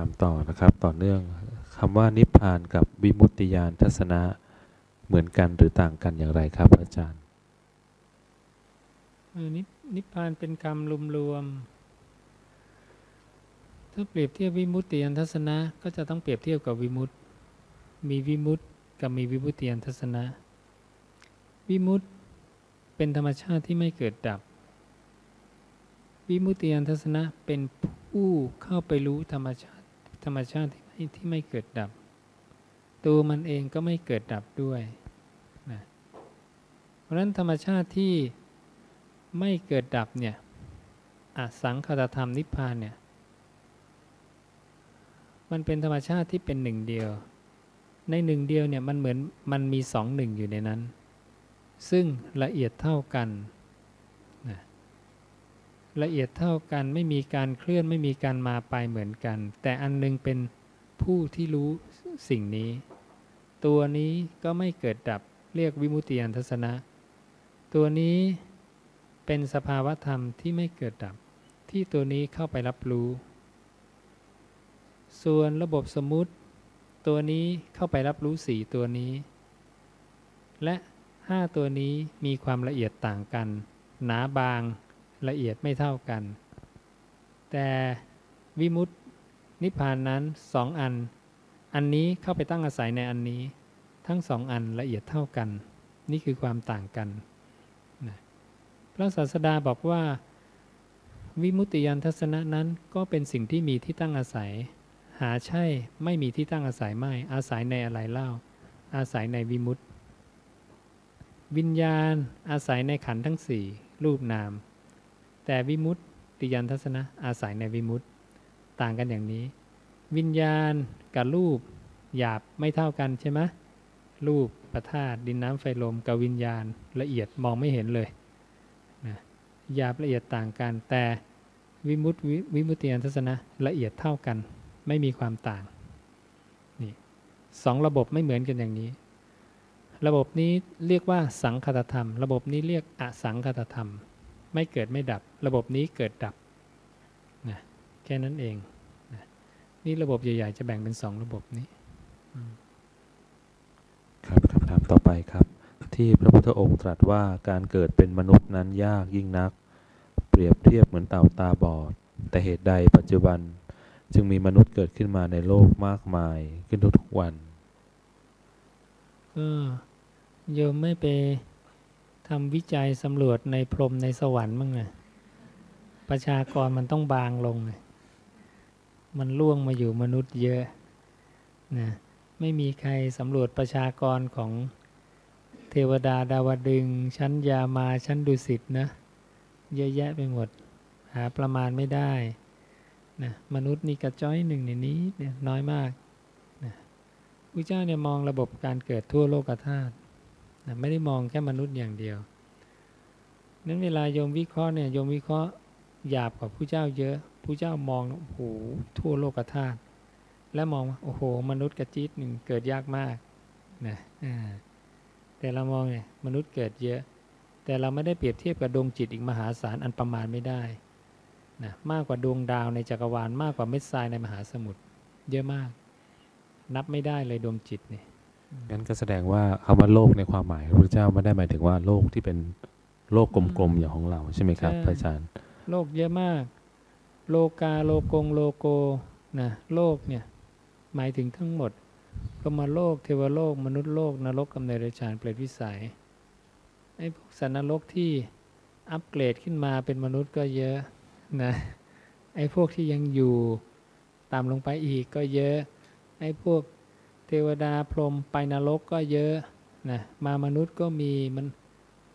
ามต่อนะครับต่อเนื่องคำว่านิพพานกับวิมุตติญาณทัศนะเหมือนกันหรือต่างกันอย่างไรครับอาจารย์นิพพานเป็นคำรวมๆถ้าเปรียบเทียบวิมุตติยานทัศนะก็จะต้องเปรียบเทียบกับวิมุตติ มีวิมุตติกับมีวิมุตติยานทัศนะวิมุตติเป็นธรรมชาติที่ไม่เกิดดับ วิมุตติยานทัศนะเป็นผู้เข้าไปรู้ธรรมชาติ ธรรมชาติที่ไม่ที่ไม่เกิดดับ ตัวมันเองก็ไม่เกิดดับด้วยนะเพราะฉะนั้นธรรมชาติที่ไม่เกิดดับเนี่ยอสังคตธรรมนิพพานเนี่ยมันเป็นธรรมชาติที่เป็นหนึ่งเดียว ในหนึ่งเดียวเนี่ยมันเหมือนมันมีสองหนึ่งอยู่ในนั้น ซึ่งละเอียดเท่ากัน ละเอียดเท่ากันไม่มีการเคลื่อนไม่มีการมาไปเหมือนกัน แต่อันหนึงเป็นผู้ที่รู้สิ่งนี้ ตัวนี้ก็ไม่เกิดดับเรียกวิมุตติยานทัศนะ ตัวนี้เป็นสภาวธรรมที่ไม่เกิดดับ ที่ตัวนี้เข้าไปรับรู้ ส่วนระบบสมมุติ ตัวนี้เข้าไปรับรู้สีตัวนี้ และห้าตัวนี้มีความละเอียดต่างกัน หนาบาง ละเอียดไม่เท่ากัน แต่วิมุตตินิพพานนั้นสองอัน อันนี้เข้าไปตั้งอาศัยในอันนี้ ทั้งสองอันละเอียดเท่ากัน นี่คือความต่างกันนะพระศาสดาบอกว่า วิมุตติยานทัศนะนั้นก็เป็นสิ่งที่มีที่ตั้งอาศัย หาใช่ไม่มีที่ตั้งอาศัยไม่ อาศัยในอะไรเล่า อาศัยในวิมุตติวิญญาณอาศัยในขันธ์ทั้งสี่รูปนาม แต่วิมุตติยานทัศนะอาศัยในวิมุตติต่างกันอย่างนี้ วิญญาณกับรูปหยาบไม่เท่ากันใช่ไหมรูปประธาตุดินน้ำไฟลมกับวิญญาณละเอียดมองไม่เห็นเลยนะหยาบละเอียดต่างกัน แต่วิมุตติวิวิมุตติยานทัศนะละเอียดเท่ากัน ไม่มีความต่างนี่สองระบบไม่เหมือนกันอย่างนี้ ระบบนี้เรียกว่าสังคตธรรม ระบบนี้เรียกอสังคตธรรม ไม่เกิดไม่ดับ ระบบนี้เกิดดับนะแค่นั้นเองนะนี่ระบบใหญ่ ๆ จะแบ่งเป็นสองระบบนี้ครับคำถามต่อไปครับ ที่พระพุทธองค์ตรัสว่าการเกิดเป็นมนุษย์นั้นยากยิ่งนัก เปรียบเทียบเหมือนเต่าตาบอด แต่เหตุใดปัจจุบันจึงมีมนุษย์เกิดขึ้นมาในโลกมากมายขึ้นทุกๆวันก็โยมไม่ไป ทำวิจัยสำรวจในพรมในสวรรค์มั้งไงประชากรมันต้องบางลงไงมันล่วงมาอยู่มนุษย์เยอะนะไม่มีใครสำรวจประชากรของเทวดาดาวดึง ชั้นยามาชั้นดุสิตนะ เยอะแยะไปหมด หาประมาณไม่ได้นะมนุษย์นี่กระจ้อยหนึ่งในนี้เนี่ยน้อยมากนะพระเจ้าเนี่ยมองระบบการเกิดทั่วโลกธาตุ ไม่ได้มองแค่มนุษย์อย่างเดียวนั้นเวลาโยมวิเคราะห์เนี่ยโยมวิเคราะห์หยาบกว่าผู้เจ้าเยอะผู้เจ้ามองโอ้โหทั่วโลกธาตุและมองโอ้โห มนุษย์กระจิตหนึ่งเกิดยากมากนะแต่เรามองเนี่ยมนุษย์เกิดเยอะ แต่เราไม่ได้เปรียบเทียบกับดวงจิตอีกมหาศาลอันประมาณไม่ได้นะมากกว่าดวงดาวในจักรวาลมากกว่าเม็ดทรายในมหาสมุทรเยอะมาก นับไม่ได้เลยดวงจิตเนี่ย งั้นก็แสดงว่าคำว่าโลกในความหมายพระพุทธเจ้าไม่ได้หมายถึงว่าโลกที่เป็นโลกกลมๆอย่างของเราใช่ไหมครับใช่พระอาจารย์ โลกเยอะมาก โลกาโลกงโลโกนะโลกเนี่ยหมายถึงทั้งหมดพรหมโลกเทวโลก มนุษย์โลกนรกกำเนิดเดรัจฉานเปรตวิสัยไอ้พวกสัตว์นรกที่อัปเกรดขึ้นมาเป็นมนุษย์ก็เยอะนะไอ้พวกที่ยังอยู่ตามลงไปอีกก็เยอะไอ้พวก เทวดาพรหมไปนรกก็เยอะนะมามนุษย์ก็มีมัน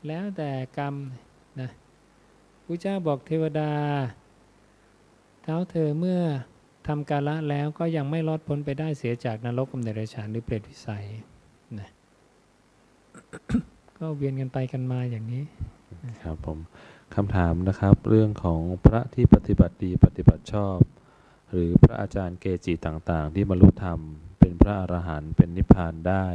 แล้วแต่กรรมนะพระเจ้าบอกเทวดา เท้าเธอเมื่อทำกาละแล้วก็ยังไม่รอดพ้นไปได้เสียจากนรกกำเนิดรัจฉานหรือเปรตวิสัยนะก็เวียนกันไปกันมาอย่างนี้ครับผมคำถามนะครับเรื่องของพระที่ปฏิบัติดีปฏิบัติชอบ หรือพระอาจารย์เกจิต่างๆ ที่บรรลุธรรม ระอรหันต์เป็นนิพพานได้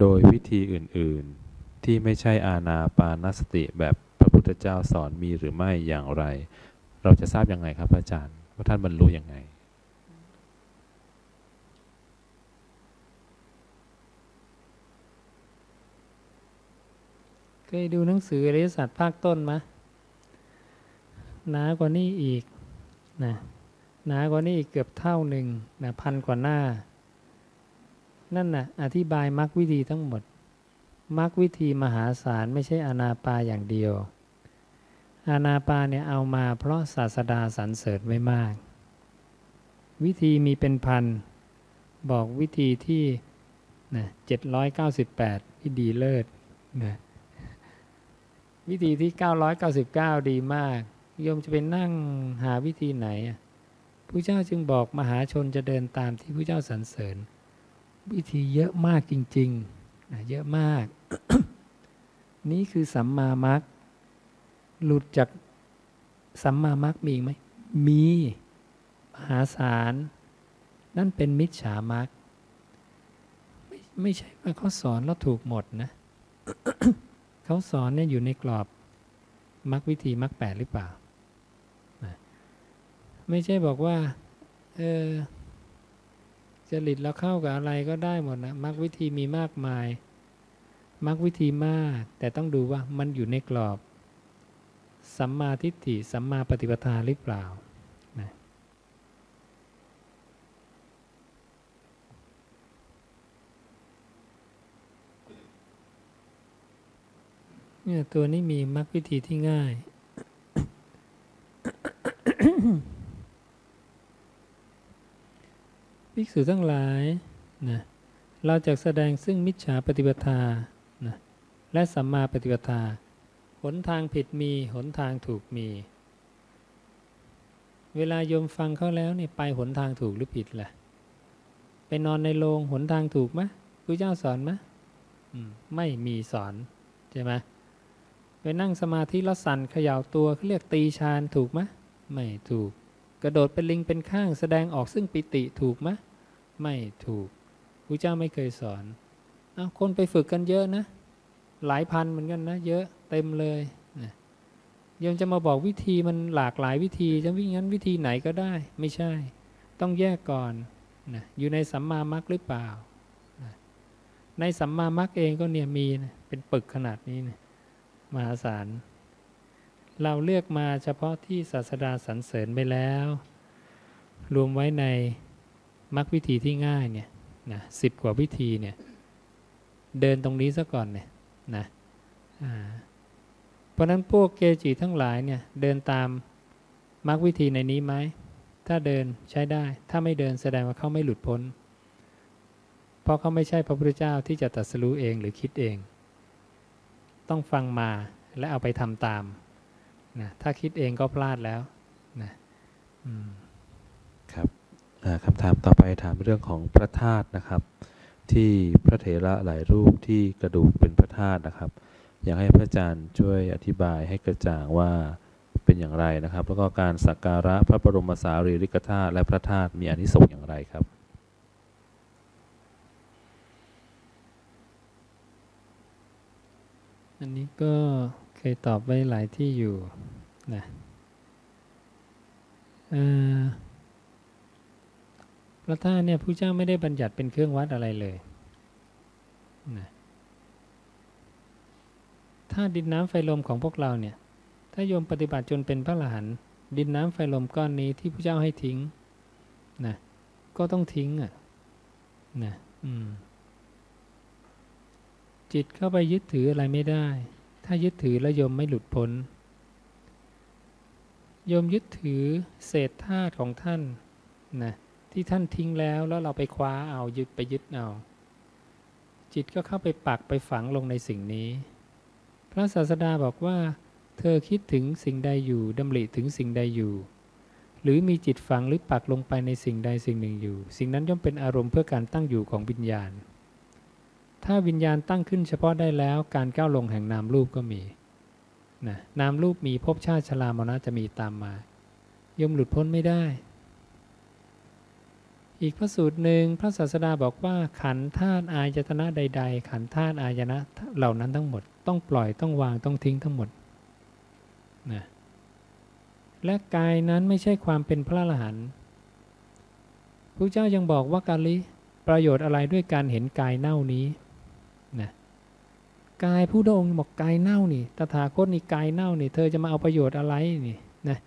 โดยวิธีอื่นๆ ที่ไม่ใช่อาณาปานสติแบบพระพุทธเจ้าสอนมีหรือไม่อย่างไร เราจะทราบยังไงครับอาจารย์ ว่าท่านบรรลุยังไงเคยดูหนังสืออริยสัจภาคต้นมะหนากว่านี้อีกนะหนากว่านี้อีกเกือบเท่าหนึ่งนะพันกว่าหน้า นั่นนะ่ะอธิบายมรรควิธีทั้งหมดมรรควิธีมหาศาลไม่ใช่อนาปาอย่างเดียว อนาปาเนี่ยเอามาเพราะศาสดาสรรเสริญไว้มาก วิธีมีเป็นพัน บอกวิธีที่นะเจ็ดร้อยเก้าสิบแปดที่ดีเลิศนะวิธีที่เก้าร้อยเก้าสิบเก้าดีมากโยมจะไปนั่งหาวิธีไหน ผู้เจ้าจึงบอกมหาชนจะเดินตามที่ผู้เจ้าสรรเสริญ วิธีเยอะมากจริงๆนะเยอะมาก นี่คือสัมมามัคหลุดจากสัมมามัคมีไหม มีมหาศาล นั่นเป็นมิจฉามัคไม่ไม่ใช่ว่าเขาสอนแล้วถูกหมดนะ เขาสอนเนี่ยอยู่ในกรอบมัควิธีมัคแปดหรือเปล่า ไม่ใช่บอกว่า เออ จริตเราเข้ากับอะไรก็ได้หมดนะมัควิธีมีมากมายมัควิธีมาก แต่ต้องดูว่ามันอยู่ในกรอบ สัมมาทิฏฐิสัมมาปฏิปทาหรือเปล่านะเนี่ยตัวนี้มีมรรควิธีที่ง่าย ภิกษุทั้งหลายนะเราจะแสดงซึ่งมิจฉาปฏิปทานะและสัมมาปฏิปทา หนทางผิดมี หนทางถูกมี เวลาโยมฟังเขาแล้วเนี่ยไปหนทางถูกหรือผิดล่ะ ไปนอนในโรงหนทางถูกไหมพระเจ้าสอนไหมไม่มีสอนใช่ไหมไปนั่งสมาธิแล้วสั่นเขย่าตัวเขาเรียกตีชานถูกไหมไม่ถูก กระโดดเป็นลิงเป็นข้างแสดงออกซึ่งปิติถูกไหมไม่ถูกพระเจ้าไม่เคยสอนเอาคนไปฝึกกันเยอะนะ หลายพันเหมือนกันนะ เยอะเต็มเลยนะยังจะมาบอกวิธีมันหลากหลายวิธีจะวิ่งงั้นวิธีไหนก็ได้ ไม่ใช่ ต้องแยกก่อนนะอยู่ในสัมมามัคหรือเปล่านะในสัมมามัคเองก็เนี่ยมีนะเป็นปึกขนาดนี้นะมหาศาล เราเลือกมาเฉพาะที่ศาสดาสรรเสริญไปแล้ว รวมไว้ในมัควิธีที่ง่ายเนี่ยนะสิบกว่าวิธีเนี่ยเดินตรงนี้ซะก่อนเนี่ยนะเพราะนั้นพวกเกจิทั้งหลายเนี่ยเดินตามมรรควิธีในนี้ไหมถ้าเดินใช้ได้ ถ้าไม่เดินแสดงว่าเขาไม่หลุดพ้น เพราะเขาไม่ใช่พระพุทธเจ้าที่จะตัดสู้เองหรือคิดเอง ต้องฟังมาและเอาไปทำตาม นะถ้าคิดเองก็พลาดแล้วนะครับคำถามต่อไปถามเรื่องของพระธาตุนะครับ ที่พระเถระหลายรูปที่กระดูกเป็นพระธาตุนะครับ อยากให้พระอาจารย์ช่วยอธิบายให้กระจ่างว่าเป็นอย่างไรนะครับ แล้วก็การสักการะพระบรมสารีริกธาตุและพระธาตุมีอนิสงส์อย่างไรครับ อันนี้ก็เค ยตอบไว้หลายที่อยู่นะพระธาตุเนี่ยผู้เจ้าไม่ได้บัญญัติเป็นเครื่องวัดอะไรเลยนะถ้าดินน้ำไฟลมของพวกเราเนี่ย ถ้าโยมปฏิบัติจนเป็นพระอรหันดินน้ำไฟลมก้อนนี้ที่พระเจ้าให้ทิ้งนะก็ต้องทิ้งอะนะจิตเข้าไปยึดถืออะไรไม่ได้ ถ้ายึดถือแล้วโยมไม่หลุดพ้น โยมยึดถือเศษธาตุของท่านนะที่ท่านทิ้งแล้วแล้วเราไปคว้าเอายึดไปยึดเอาจิตก็เข้าไปปักไปฝังลงในสิ่งนี้ พระศาสดาบอกว่า เธอคิดถึงสิ่งใดอยู่ดำริถึงสิ่งใดอยู่ หรือมีจิตฝังหรือปักลงไปในสิ่งใดสิ่งหนึ่งอยู่ สิ่งนั้นย่อมเป็นอารมณ์เพื่อการตั้งอยู่ของวิญญาณ ถ้าวิญญาณตั้งขึ้นเฉพาะได้แล้วการก้าวลงแห่งนามรูปก็มีนะนามรูปมีภพชาติชรามรณะจะมีตามมาย่อมหลุดพ้นไม่ได้ อีกพระสูตรหนึ่งพระศาสดาบอกว่าขันธาตุอายตนะใด ๆ ขันธาตุอายนะเหล่านั้นทั้งหมด ต้องปล่อยต้องวางต้องทิ้งทั้งหมดนะและกายนั้นไม่ใช่ความเป็นพระอรหันต์พระเจ้ายังบอกว่ากาลิประโยชน์อะไรด้วยการเห็นกายเน่านี้ กายผู้ดองค์บอกกายเน่านี่ ตถาคตนี่กายเน่านี่ เธอจะมาเอาประโยชน์อะไรนี่นะ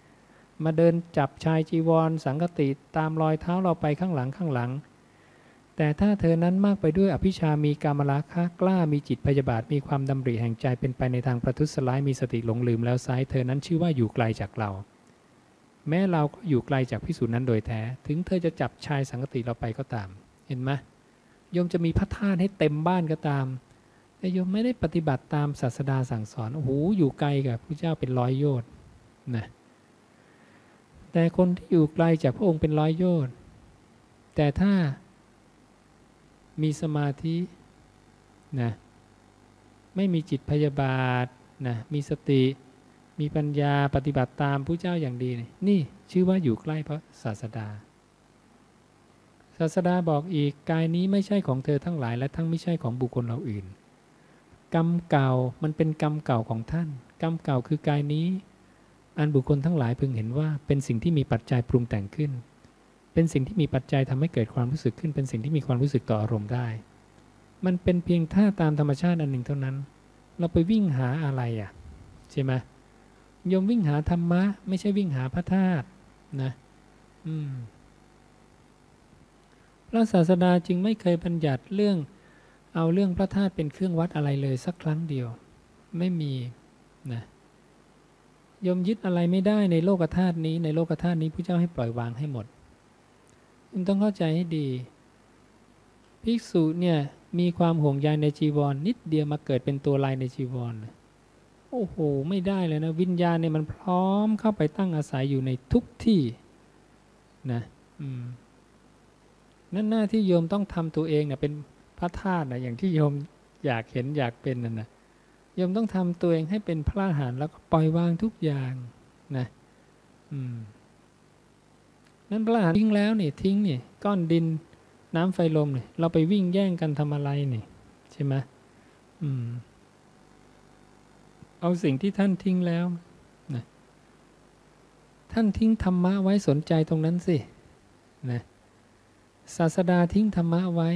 มาเดินจับชายจีวร สังกติตามรอยเท้าเราไปข้างหลังข้างหลัง แต่ถ้าเธอนั้นมากไปด้วยอภิชามีกามราคะกล้ามีจิตพยาบาทมีความดำริแห่งใจเป็นไปในทางประทุษร้ายมีสติหลงลืมแล้วซ้ายเธอนั้นชื่อว่าอยู่ไกลจากเรา แม้เราก็อยู่ไกลจากพิสูจน์นั้นโดยแท้ ถึงเธอจะจับชายสังกติเราไปก็ตาม เห็นไหมยมจะมีพระธาตุให้เต็มบ้านก็ตาม แต่โยมไม่ได้ปฏิบัติตามศาสดาสั่งสอนโอ้โหอยู่ไกลกับพระเจ้าเป็นร้อยโยชน์นะแต่คนที่อยู่ไกลจากพระองค์เป็นร้อยโยชน์แต่ถ้ามีสมาธินะไม่มีจิตพยาบาทนะมีสติ มีปัญญาปฏิบัติตามผู้เจ้าอย่างดีนี่นี่ชื่อว่าอยู่ใกล้พระศาสดา ศาสดาบอกอีกกายนี้ไม่ใช่ของเธอทั้งหลายและทั้งไม่ใช่ของบุคคลเราอื่น กรรมเก่ามันเป็นกรรมเก่าของท่าน กรรมเก่าคือกายนี้ อันบุคคลทั้งหลายพึงเห็นว่าเป็นสิ่งที่มีปัจจัยปรุงแต่งขึ้น เป็นสิ่งที่มีปัจจัยทำให้เกิดความรู้สึกขึ้น เป็นสิ่งที่มีความรู้สึกต่ออารมณ์ได้ มันเป็นเพียงท่าตามธรรมชาติอันหนึ่งเท่านั้น เราไปวิ่งหาอะไรอะใช่ไหมโยมวิ่งหาธรรมะ ไม่ใช่วิ่งหาพระธาตุนะอืมพระศาสดาจึงไม่เคยบัญญัติเรื่อง เอาเรื่องพระธาตุเป็นเครื่องวัดอะไรเลยสักครั้งเดียว ไม่มีนะยมยึดอะไรไม่ได้ในโลกธาตุนี้ ในโลกธาตุนี้พระเจ้าให้ปล่อยวางให้หมดคุณต้องเข้าใจให้ดี ภิกษุเนี่ยมีความห่วงใยในจีวรนนิดเดียวมาเกิดเป็นตัวลายในจีวรโอ้โห ไม่ได้เลยนะ วิญญาณเนี่ยมันพร้อมเข้าไปตั้งอาศัยอยู่ในทุกที่นะอืมนั่นหน้าที่โยมต้องทำตัวเองเนี่ยเป็น พระธาตุนะอย่างที่โยมอยากเห็นอยากเป็นนั่นนะโยมต้องทำตัวเองให้เป็นพระอรหันต์แล้วก็ปล่อยวางทุกอย่างนะอืมนั้นพระอรหันต์ทิ้งแล้วนี่ทิ้งนี่ก้อนดินน้ำไฟลมเนี่ยเราไปวิ่งแย่งกันทำอะไรนี่ใช่ไหมอืม เอาสิ่งที่ท่านทิ้งแล้วนะท่านทิ้งธรรมะไว้สนใจตรงนั้นสินะศาสดาทิ้งธรรมะไว้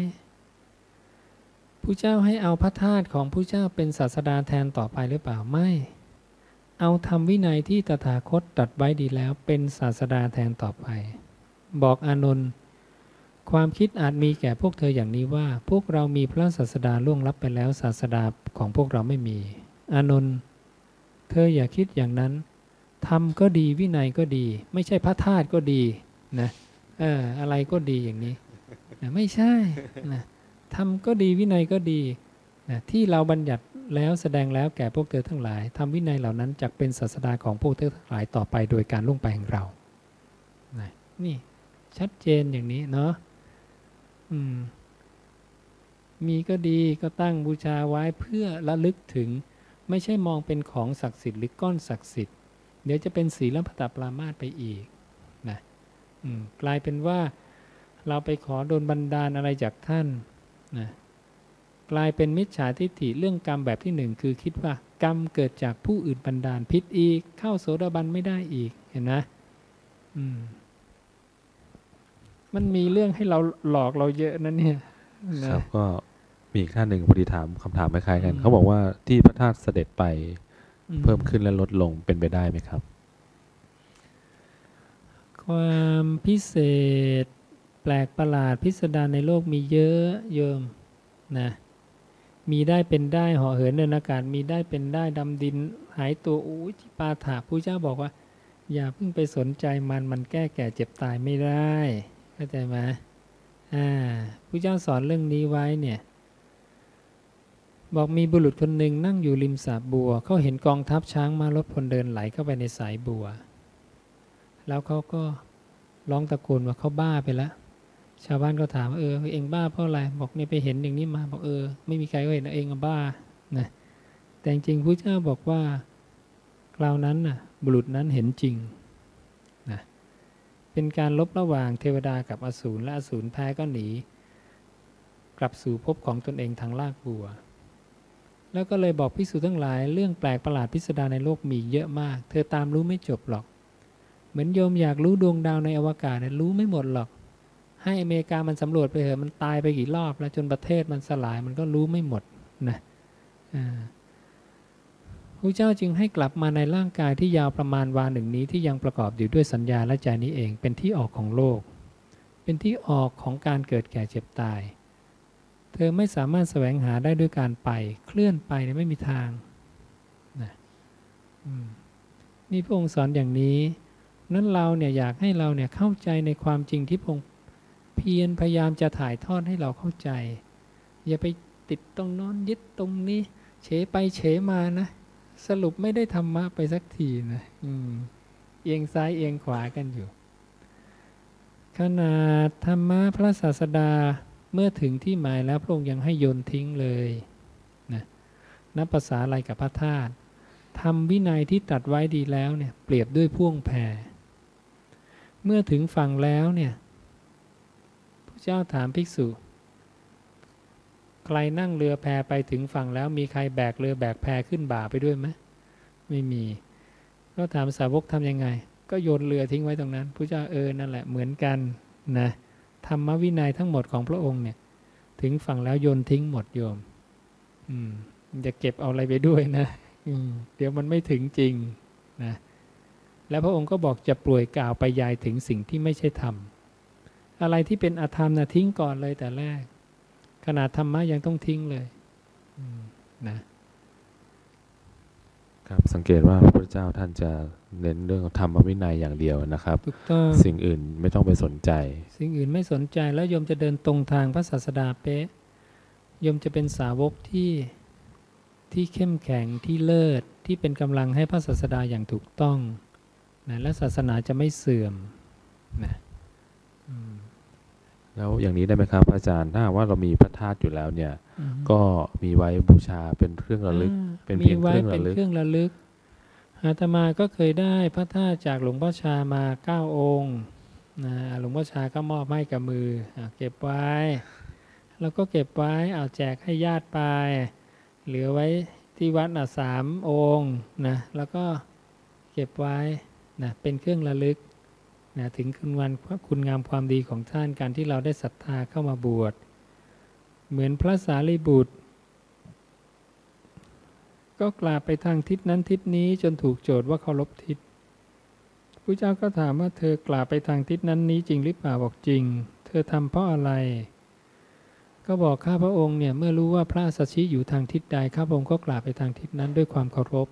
ผู้เจ้าให้เอาพระธาตุของผู้เจ้าเป็นศาสดาแทนต่อไปหรือเปล่าไม่ เอาธรรมวินัยที่ตถาคตตัดไว้ดีแล้วเป็นศาสดาแทนต่อไป บอกอานนท์ความคิดอาจมีแก่พวกเธออย่างนี้ว่า พวกเรามีพระศาสดาล่วงลับไปแล้วศาสดาของพวกเราไม่มี อานนท์เธออย่าคิดอย่างนั้นธรรมก็ดีวินัยก็ดี ไม่ใช่พระธาตุก็ดีนะเอออะไรก็ดีอย่างนี้นะไม่ใช่นะ ธรรมก็ดีวินัยก็ดีนะที่เราบัญญัติแล้วแสดงแล้วแก่พวกเธอทั้งหลายทำวินัยเหล่านั้นจะเป็นศาสดาของพวกเธอทั้งหลายต่อไปโดยการล่วงไปของเรานะนี่ชัดเจนอย่างนี้เนาะอืมมีก็ดีก็ตั้งบูชาไว้เพื่อระลึกถึง ไม่ใช่มองเป็นของศักดิ์สิทธิ์หรือก้อนศักดิ์สิทธิ์ เดี๋ยวจะเป็นศีลพัตตปรามาสไปอีกนะกลายเป็นว่าเราไปขอโดนบันดาลอะไรจากท่าน นะกลายเป็นมิจฉาทิฏฐิเรื่องกรรมแบบที่หนึ่งคือคิดว่ากรรมเกิดจากผู้อื่นบันดาลพิษอีก เข้าโสดาบันไม่ได้อีกเห็นนะอืมมันมีเรื่องให้เราหลอกเราเยอะนะเนี่ยครับก็มีอีกท่านหนึ่งพอดีถามคำถามคล้ายๆกัน เขาบอกว่าที่พระธาตุเสด็จไปเพิ่มขึ้นและลดลงเป็นไปได้ไหมครับ ความพิเศษ แปลกประหลาดพิสดารในโลกมีเยอะโยมนะมีได้เป็นได้ห่อเหินเดินอากาศ มีได้เป็นได้ดำดินหายตัวอู้ที่ปาถาผู้เจ้าบอกว่า อย่าเพิ่งไปสนใจมันมันแก้แก่เจ็บตายไม่ได้เข้าใจไหมอ่าผู้เจ้าสอนเรื่องนี้ไว้เนี่ยบอกมีบุรุษคนหนึ่งนั่งอยู่ริมสาบัว เขาเห็นกองทัพช้างมารบพลเดินไหลเข้าไปในสายบัว แล้วเขาก็ร้องตะโกนว่าเขาบ้าไปแล้ว ชาวบ้านก็ถามเออเองบ้าเพราะอะไรบอกเนี่ยไปเห็นอย่างนี้มาบอกเออ ไม่มีใครก็เห็นเองบ้านะแต่จริงพระเจ้าบอกว่าคราวนั้นน่ะบุรุษนั้นเห็นจริงนะเป็นการลบระหว่างเทวดากับอสูรและอสูรแพ้ก็หนี กลับสู่ภพของตนเองทางลากบัว แล้วก็เลยบอกพิสูจทั้งหลายเรื่องแปลกประหลาดพิสดารในโลกมีเยอะมาก เธอตามรู้ไม่จบหรอก เหมือนโยมอยากรู้ดวงดาวในอวกาศเนี่ยรู้ไม่หมดหรอก ให้อเมริกามันสำรวจไปเถอะมันตายไปกี่รอบ แล้วจนประเทศมันสลายมันก็รู้ไม่หมดนะอ่าพระเจ้าจึงให้กลับมาในร่างกายที่ยาวประมาณวาหนึ่งนี้ที่ยังประกอบอยู่ด้วยสัญญาและใจนี้เองเป็นที่ออกของโลก เป็นที่ออกของการเกิดแก่เจ็บตาย เธอไม่สามารถแสวงหาได้ด้วยการไป เคลื่อนไปเนี่ยไม่มีทางนะนี่พระองค์สอนอย่างนี้นั้นเราเนี่ยอยากให้เราเนี่ยเข้าใจในความจริงที่พระองค์ เพียรพยายามจะถ่ายทอดให้เราเข้าใจ อย่าไปติดตรงโน้นยึดตรงนี้ เฉไปเฉมานะ สรุปไม่ได้ธรรมะไปสักทีนะอืมเอียงซ้ายเอียงขวากันอยู่ ขนาดธรรมะพระศาสดาเมื่อถึงที่หมายแล้วพระองค์ยังให้โยนทิ้งเลยนะนับภาษาอะไรกับพระธาตุทำวินัยที่ตัดไว้ดีแล้วเนี่ยเปรียบด้วยพ่วงแพเมื่อถึงฝั่งแล้วเนี่ย เจ้าถามภิกษุ ใครนั่งเรือแพไปถึงฝั่งแล้วมีใครแบกเรือแบกแพขึ้นบ่าไปด้วยไหมไม่มี ก็ถามสาวกทำยังไง ก็โยนเรือทิ้งไว้ตรงนั้นพระเจ้าเออนั่นแหละเหมือนกันนะธรรมวินัยทั้งหมดของพระองค์เนี่ย ถึงฝั่งแล้วโยนทิ้งหมดโยม อืมอย่าเก็บเอาอะไรไปด้วยนะอืมเดี๋ยวมันไม่ถึงจริงนะ แล้วพระองค์ก็บอกจะปล่วยกล่าวไปยายถึงสิ่งที่ไม่ใช่ธรรม อะไรที่เป็นอธรรมนะทิ้งก่อนเลยแต่แรก ขนาดธรรมะยังต้องทิ้งเลยอืมนะครับสังเกตว่าพระพุทธเจ้าท่านจะเน้นเรื่องธรรมวินัยอย่างเดียวนะครับถูกต้องสิ่งอื่นไม่ต้องไปสนใจ สิ่งอื่นไม่สนใจแล้วโยมจะเดินตรงทางพระศาสดาเป๊ะโยมจะเป็นสาวกที่ที่เข้มแข็งที่เลิศที่เป็นกำลังให้พระศาสดาอย่างถูกต้องนะและศาสนาจะไม่เสื่อมนะอืม แล้วอย่างนี้ได้ไหมครับอาจารย์ถ้าหากว่าเรามีพระธาตุอยู่แล้วเนี่ยอืมก็มีไว้บูชาเป็นเครื่องระลึกอ่าเป็นเพียงมีไว้เครื่องระเป็นลึกเครื่องระลึกอาตมาก็เคยได้พระธาตุจากหลวงพ่อชามาเก้าองค์นะหลวงพ่อชาก็มอบให้กับมืออะเก็บไว้ แล้วก็เก็บไว้เอาแจกให้ญาติไป เหลือไว้ที่วัดน่ะสามองค์นะแล้วก็เก็บไว้นะเป็นเครื่องระลึก นะถึงคุณวันคุณงามความดีของท่านการที่เราได้ศรัทธาเข้ามาบวช เหมือนพระสารีบุตร ก็กล่าวไปทางทิศนั้นทิศนี้จนถูกโจทย์ว่าเคารพทิศพระเจ้าก็ถามว่าเธอกล่าวไปทางทิศนั้นนี้จริงหรือเปล่าบอกจริง เธอทำเพราะอะไร ก็บอกข้าพระองค์เนี่ยเมื่อรู้ว่าพระสัชชิอยู่ทางทิศใดข้าพระองค์ก็กล่าวไปทางทิศนั้นด้วยความเคารพ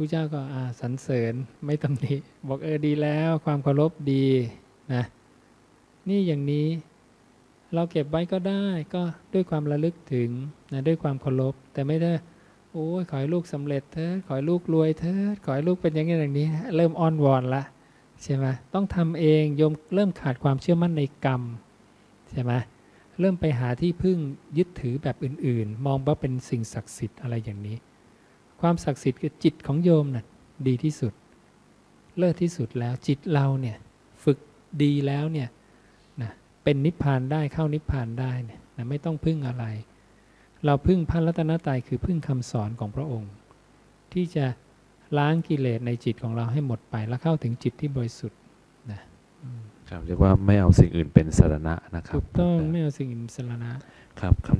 พระเจ้าก็อาสรรเสริญไม่ตำหนิบอกเออดีแล้วความเคารพดีนะนี่อย่างนี้เราเก็บไว้ก็ได้ก็ด้วยความระลึกถึงนะด้วยความเคารพแต่ไม่ได้โอ้ยขอให้ลูกสำเร็จเถอะขอให้ลูกรวยเถอะขอให้ลูกเป็นอย่างนี้อย่างนี้ เริ่มอ้อนวอนละใช่ไหมต้องทำเองโยมเริ่มขาดความเชื่อมั่นในกรรมใช่ไหมเริ่มไปหาที่พึ่งยึดถือแบบอื่น ๆ มองว่าเป็นสิ่งศักดิ์สิทธิ์อะไรอย่างนี้ ความศักดิ์สิทธิ์คือจิตของโยมน่ะดีที่สุด เลิศที่สุดแล้วจิตเราเนี่ยฝึกดีแล้วเนี่ยนะเป็นนิพพานได้เข้านิพพานได้เนี่ยนะไม่ต้องพึ่งอะไร เราพึ่งพระรัตนตรัยคือพึ่งคำสอนของพระองค์ ที่จะล้างกิเลสในจิตของเราให้หมดไปแล้วเข้าถึงจิตที่บริสุทธิ์นะอืมครับเรียกว่าไม่เอาสิ่งอื่นเป็นสารณะนะครับถูกต้องไม่เอาสิ่งอื่นเป็นสรณะครับคำ